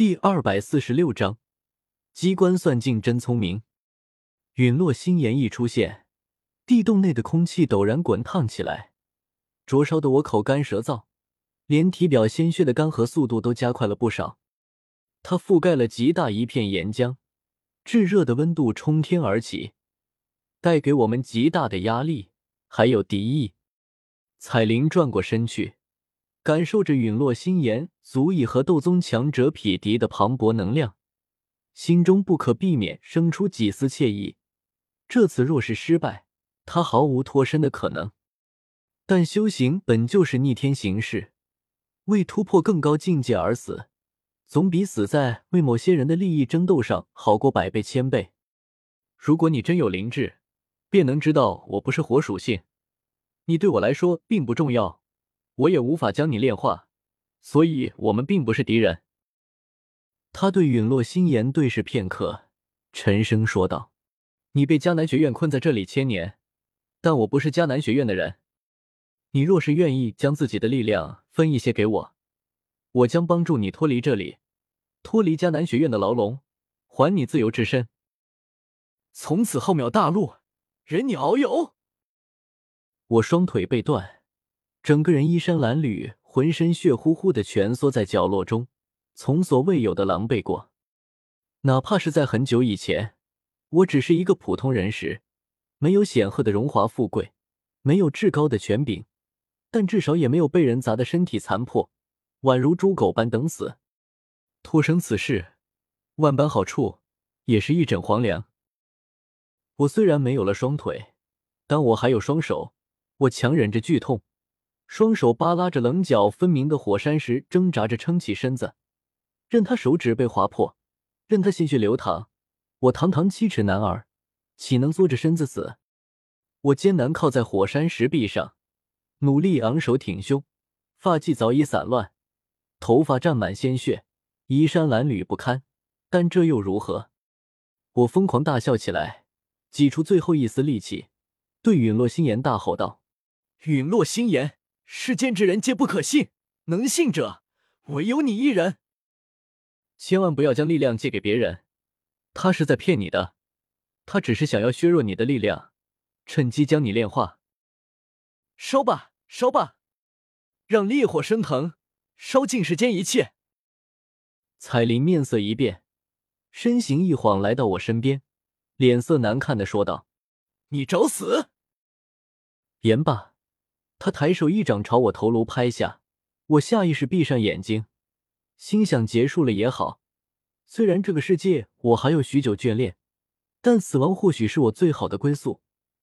第二百四十六章，机关算尽真聪明。陨落星炎一出现，地洞内的空气陡然滚烫起来，灼烧的我口干舌燥，连体表鲜血的干涸速度都加快了不少。它覆盖了极大一片岩浆，炙热的温度冲天而起，带给我们极大的压力，还有敌意。彩铃转过身去。感受着陨落心炎足以和斗宗强者匹敌的磅礴能量，心中不可避免生出几丝惬意。这次若是失败，他毫无脱身的可能。但修行本就是逆天行事，为突破更高境界而死，总比死在为某些人的利益争斗上好过百倍千倍。如果你真有灵智，便能知道我不是火属性，你对我来说并不重要。我也无法将你炼化，所以我们并不是敌人。他对陨落心炎对视片刻，沉声说道：“你被迦南学院困在这里千年，但我不是迦南学院的人。你若是愿意将自己的力量分一些给我，我将帮助你脱离这里，脱离迦南学院的牢笼，还你自由之身。从此浩渺大陆，任你遨游。”我双腿被断。整个人衣衫褴褛，浑身血乎乎的蜷缩在角落中，从所未有的狼狈过。哪怕是在很久以前，我只是一个普通人时，没有显赫的荣华富贵，没有至高的权柄，但至少也没有被人砸得身体残破，宛如猪狗般等死。托生此事，万般好处，也是一枕黄粱。我虽然没有了双腿，但我还有双手，我强忍着剧痛。双手扒拉着棱角分明的火山石，挣扎着撑起身子，任他手指被划破，任他鲜血流淌。我堂堂七尺男儿，岂能缩着身子死？我艰难靠在火山石壁上，努力昂首挺胸，发髻早已散乱，头发沾满鲜血，衣衫褴褛不堪。但这又如何？我疯狂大笑起来，挤出最后一丝力气，对陨落星炎大吼道：“陨落星炎！”世间之人皆不可信，能信者唯有你一人。千万不要将力量借给别人，他是在骗你的，他只是想要削弱你的力量，趁机将你炼化。烧吧，烧吧，让烈火升腾，烧尽世间一切。彩铃面色一变，身形一晃来到我身边，脸色难看的说道：“你找死！”言罢。他抬手一掌朝我头颅拍下，我下意识闭上眼睛，心想结束了也好。虽然这个世界我还有许久眷恋，但死亡或许是我最好的归宿。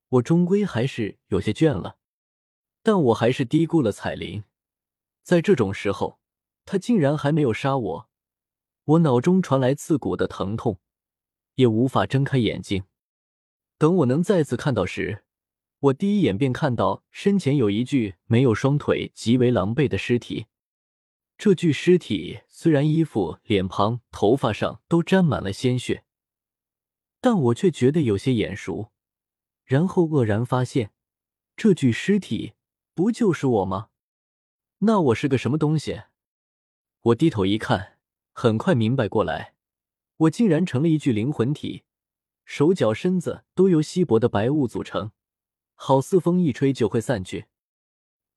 我终归还是有些倦了，但我还是低估了彩铃。在这种时候，他竟然还没有杀我，我脑中传来刺骨的疼痛，也无法睁开眼睛。等我能再次看到时。我第一眼便看到身前有一具没有双腿、极为狼狈的尸体。这具尸体虽然衣服、脸庞、头发上都沾满了鲜血，但我却觉得有些眼熟。然后愕然发现，这具尸体不就是我吗？那我是个什么东西？我低头一看，很快明白过来，我竟然成了一具灵魂体，手脚身子都由稀薄的白雾组成。好似风一吹就会散去。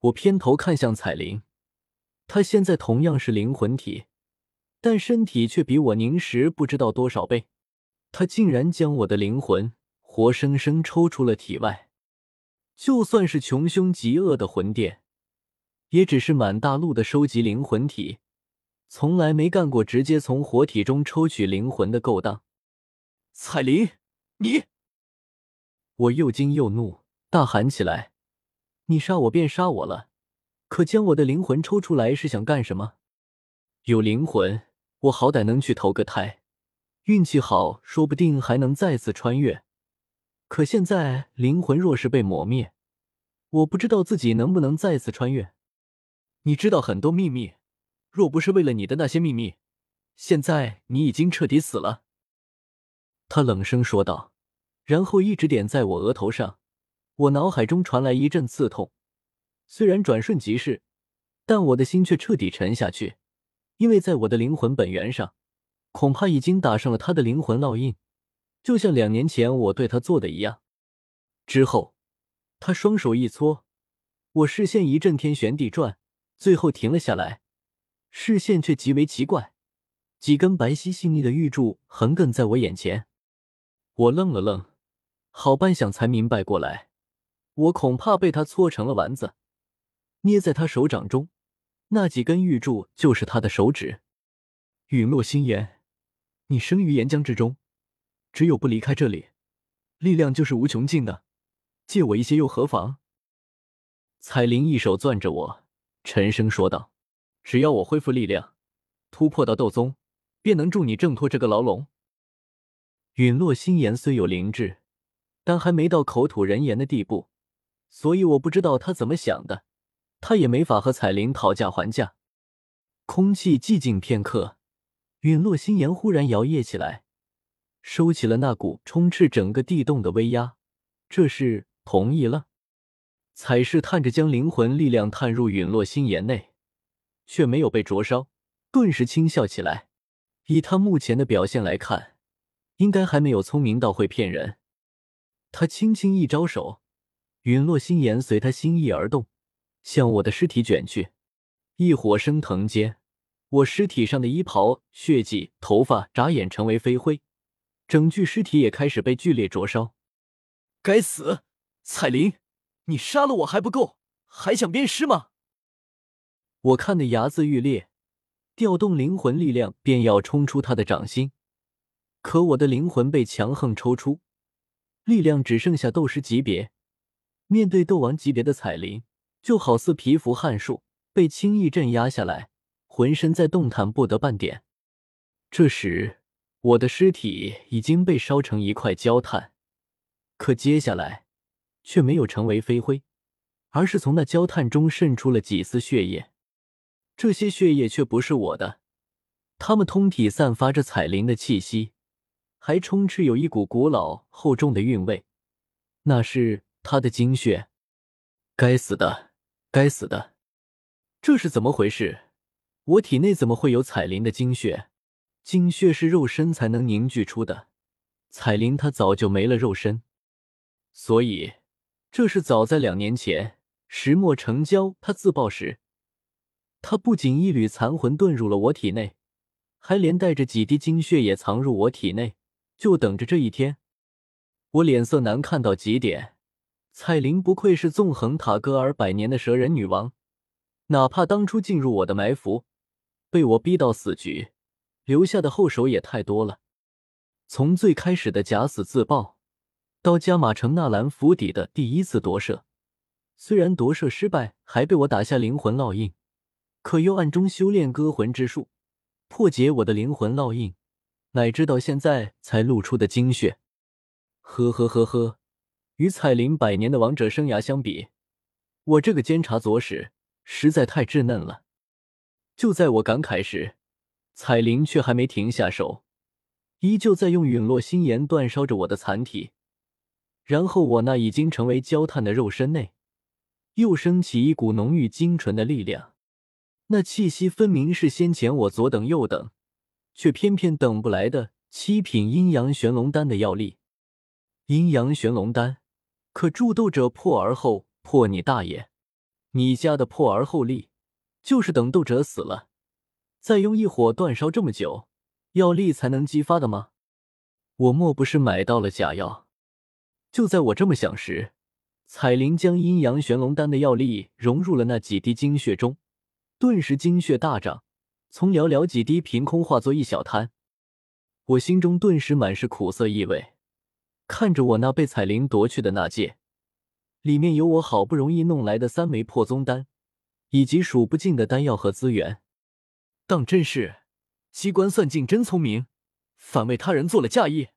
我偏头看向彩铃，她现在同样是灵魂体，但身体却比我凝实不知道多少倍。她竟然将我的灵魂活生生抽出了体外。就算是穷凶极恶的魂殿，也只是满大陆的收集灵魂体，从来没干过直接从活体中抽取灵魂的勾当。彩铃，你！我又惊又怒。大喊起来：“你杀我便杀我了，可将我的灵魂抽出来是想干什么？有灵魂，我好歹能去投个胎，运气好，说不定还能再次穿越。可现在灵魂若是被磨灭，我不知道自己能不能再次穿越。你知道很多秘密，若不是为了你的那些秘密，现在你已经彻底死了。”他冷声说道，然后一指点在我额头上。我脑海中传来一阵刺痛，虽然转瞬即逝，但我的心却彻底沉下去，因为在我的灵魂本源上恐怕已经打上了他的灵魂烙印，就像两年前我对他做的一样。之后，他双手一搓，我视线一阵天旋地转，最后停了下来，视线却极为奇怪，几根白皙细腻的玉柱横亘在我眼前。我愣了愣，好半晌才明白过来，我恐怕被他搓成了丸子，捏在他手掌中，那几根玉柱就是他的手指。陨落心炎，你生于岩浆之中，只有不离开这里，力量就是无穷尽的。借我一些又何妨？彩铃一手攥着我，沉声说道：“只要我恢复力量，突破到斗宗，便能助你挣脱这个牢笼。”陨落心炎虽有灵智，但还没到口吐人言的地步，所以我不知道他怎么想的，他也没法和彩铃讨价还价。空气寂静片刻，陨落心炎忽然摇曳起来，收起了那股充斥整个地洞的威压。这是。同意了，彩试探着将灵魂力量探入陨落心炎内，却没有被灼烧，顿时轻笑起来。以他目前的表现来看，应该还没有聪明到会骗人。他轻轻一招手，陨落心炎随他心意而动，向我的尸体卷去。一火升腾间，我尸体上的衣袍、血迹、头发眨眼成为飞灰，整具尸体也开始被剧烈灼烧。该死！彩铃，你杀了我还不够，还想鞭尸吗？我看得牙眦欲裂，调动灵魂力量便要冲出他的掌心，可我的灵魂被强横抽出，力量只剩下斗师级别。面对斗王级别的彩铃，就好似蚍蜉撼树，被轻易镇压下来，浑身在动弹不得半点。这时，我的尸体已经被烧成一块焦炭，可接下来。却没有成为飞灰，而是从那焦炭中渗出了几丝血液。这些血液却不是我的，它们通体散发着彩灵的气息，还充斥有一股古老厚重的韵味。那是他的精血。该死的，该死的，这是怎么回事？我体内怎么会有彩灵的精血？精血是肉身才能凝聚出的，彩灵她早就没了肉身，所以。这是早在两年前，石墨成交他自爆时，他不仅一缕残魂遁入了我体内，还连带着几滴精血也藏入我体内，就等着这一天。我脸色难看到极点。彩铃不愧是纵横塔戈尔百年的蛇人女王，哪怕当初进入我的埋伏，被我逼到死局，留下的后手也太多了。从最开始的假死自爆。到加马城纳兰府邸的第一次夺舍，虽然夺舍失败，还被我打下灵魂烙印，可又暗中修炼割魂之术，破解我的灵魂烙印，乃至到现在才露出的精血。呵呵呵呵，与彩铃百年的王者生涯相比，我这个监察左使实在太稚嫩了。就在我感慨时，彩铃却还没停下手，依旧在用陨落心炎煅烧着我的残体。然后我那已经成为焦炭的肉身内，又升起一股浓郁精纯的力量，那气息分明是先前我左等右等，却偏偏等不来的七品阴阳玄龙丹的药力。阴阳玄龙丹可助斗者破而后破，你大爷！你家的破而后立，就是等斗者死了，再用一火煅烧这么久，药力才能激发的吗？我莫不是买到了假药？就在我这么想时，彩铃将阴阳玄龙丹的药力融入了那几滴精血中，顿时精血大涨，从寥寥几滴凭空化作一小滩。我心中顿时满是苦涩意味，看着我那被彩铃夺去的那戒，里面有我好不容易弄来的三枚破宗丹，以及数不尽的丹药和资源。当真是机关算尽真聪明，反为他人做了嫁衣。